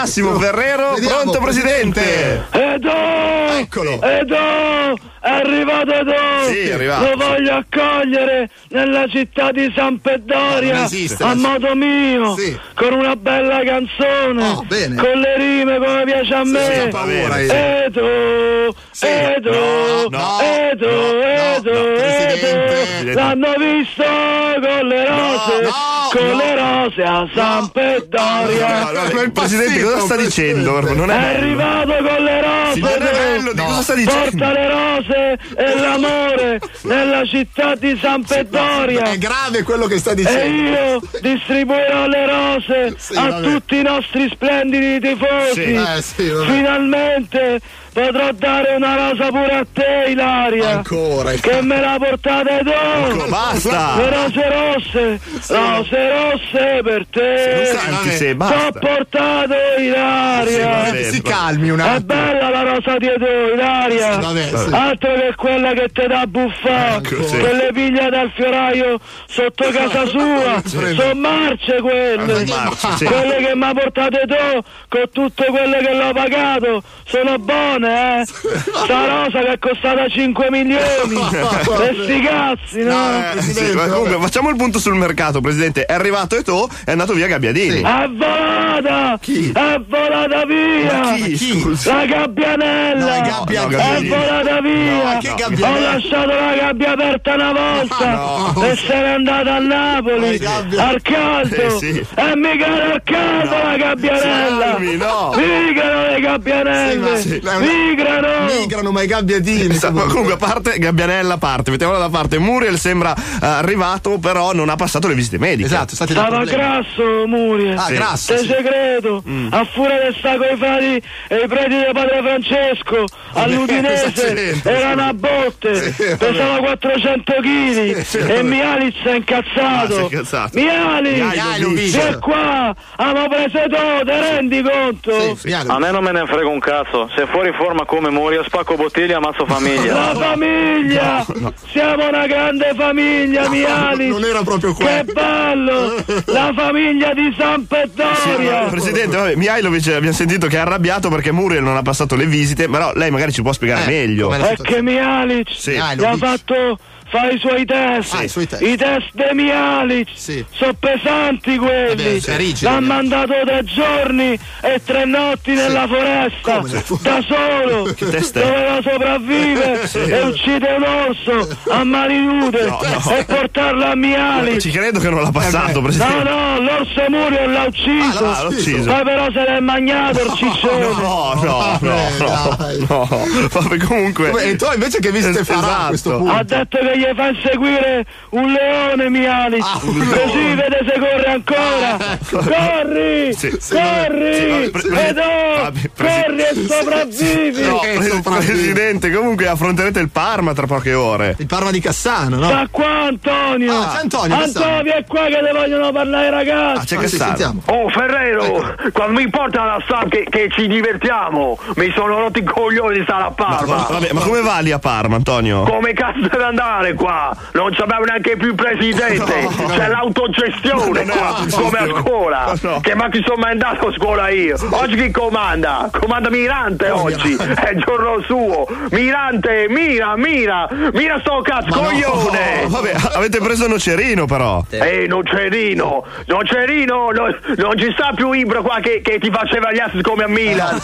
Massimo Ferrero, Vediamo, pronto presidente? Edo! Eccolo. Edo! È arrivato Edo! Sì, è arrivato, Lo voglio accogliere nella città di San Peddoria Non esiste a modo mio, Sì. con una bella canzone, Oh, bene. con le rime come piace a me. ho paura bene, Edo! Edo! No, no, Edo! no, Edo! no. Edo! L'hanno visto con le rose, no, con le rose a San Peddoria. No, è presidente, cosa sta dicendo? Non È è arrivato con le rose! È bello, di cosa sta dicendo? Porta le rose e l'amore nella città di San Peddoria È grave quello che sta e dicendo. io distribuirò le rose Sì, a vabbè. tutti i nostri splendidi tifosi. Sì. Eh, sì. Finalmente potrò dare una rosa pure a te, Ilaria. Ancora. Che me la portate. Le Basta! rose rosse, rose rosse per te. Senti se T'ho basta. portato Ilaria. vabbè. Si calmi un È attimo. bella la rosa dietro, Ilaria. Sì, vabbè, sì. Altro che quella che te dà. Ecco, sì. Quelle piglia dal fioraio sotto casa sua. Sono marce quelle. marce, sì. Quelle che mi ha portate tu, con tutte quelle che l'ho pagato, sono buone, eh. Sta rosa che è costata 5 milioni. E sti cazzi, no? Eh, sì, ma comunque facciamo il punto sul mercato, presidente. È arrivato Eto'o, è andato via Gabbiadini. È volata! Chi? È volata via! Ma chi? Scusa. La gabbianella! No, è gabbia- No, è volata via! No, Ho lasciato la gabbia aperta una volta No. e se n'è andata a Napoli al caldo! Eh, sì. E mica era al caldo la gabbianella! Calmi, no. Migrano le gabbianelle! Sì, ma- Migrano! Migrano, ma i gabbiadini. Sa- ma comunque a parte Gabbianella a parte, mettiamola da parte, Muriel sembra eh, arrivato, però non ha passato le visite mediche. Esatto, state dei Stava grasso, Muriel! Ah, Sì. grasso. Te sì. credo, Mm. a furia di sta coi frati e i preti di padre Francesco all'Udinese esagerente. erano a botte, Sì, pesava 400 kg e Mialic si è incazzato. Ah, incazzato. Vieni qua, abbiamo preso te rendi conto? Sì. A me non me ne frega un cazzo. Se è fuori forma come Moria, spacco bottiglie e ammazzo famiglia. La famiglia, siamo una grande famiglia, Mialic. non era proprio qua. Che bello! La famiglia di San Pettoria! Presidente, vabbè, Mihailovic abbiamo sentito che è arrabbiato perché Muriel non ha passato le visite, però lei magari ci può spiegare Eh, meglio. È che Mialic Sì. gli ha fatto fare i suoi test. Ah, i suoi test. I test di Mialic Sì. sono pesanti quelli. Vabbè, è rigido, L'ha mandato tre giorni e tre notti nella foresta Come? da solo. test è? Doveva sopravvivere e uccidere un orso a mani nude No, no. e portarlo a Mialic. Ci credo che non l'ha passato, No, presidente. no, l'orso Muriel l'ha ucciso. Ah, l'ha ucciso. Poi però se l'è magnato il ciccione. No, no, no, no, dai. no. Vabbè, comunque. E tu invece che visite Es- farà a esatto. questo Ha punto? detto che gli fa seguire un leone Mialic Ah, un così leone. vede se corre ancora. Corri Sì, sì, corri sì, presi- corri e sopravvivi. No, pre- presidente, comunque affronterete il Parma tra poche ore. Il Parma di Cassano, no? sta qua Antonio. Ah, c'è Antonio, Antonio è qua che le vogliono parlare i Ah, ragazzi c'è Ah, che sentiamo. Oh Ferrero, quando mi portano a San che, che ci divertiamo, mi sono rotto i coglioni di stare a Ma, Parma. vabbè, ma come va lì a Parma, Antonio? Come cazzo deve andare qua? Non c'abbiamo neanche più presidente, c'è l'autogestione Non è qua, l'autogestione. come a scuola. No. Che ma chi sono mai andato a scuola io? Oggi chi comanda? Comanda Mirante oggi, è il giorno suo. Mirante, mira, mira, mira sto cazzo, coglione! Oh, vabbè, avete preso Nocerino però. Ehi, Nocerino, Nocerino, no, non ci sta più Ibra qua che, che ti faceva gli assi come a Milan.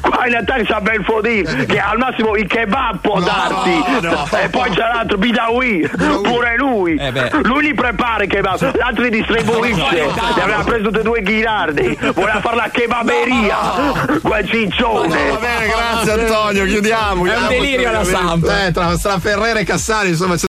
Qua in attacco c'è Belfodil, che al massimo il kebab può No, darti. no. E poi c'è l'altro, Bidawi, pure lui. Eh lui li prepara i kebab, l'altro li distribuisce. Ne aveva preso tutti e due Ghirardi, voleva fare la kebaberia. Quel ciccione. Va bene, grazie Antonio, chiudiamo. È un delirio la Samp. Eh, tra, tra Ferrera e Cassani, insomma, c'è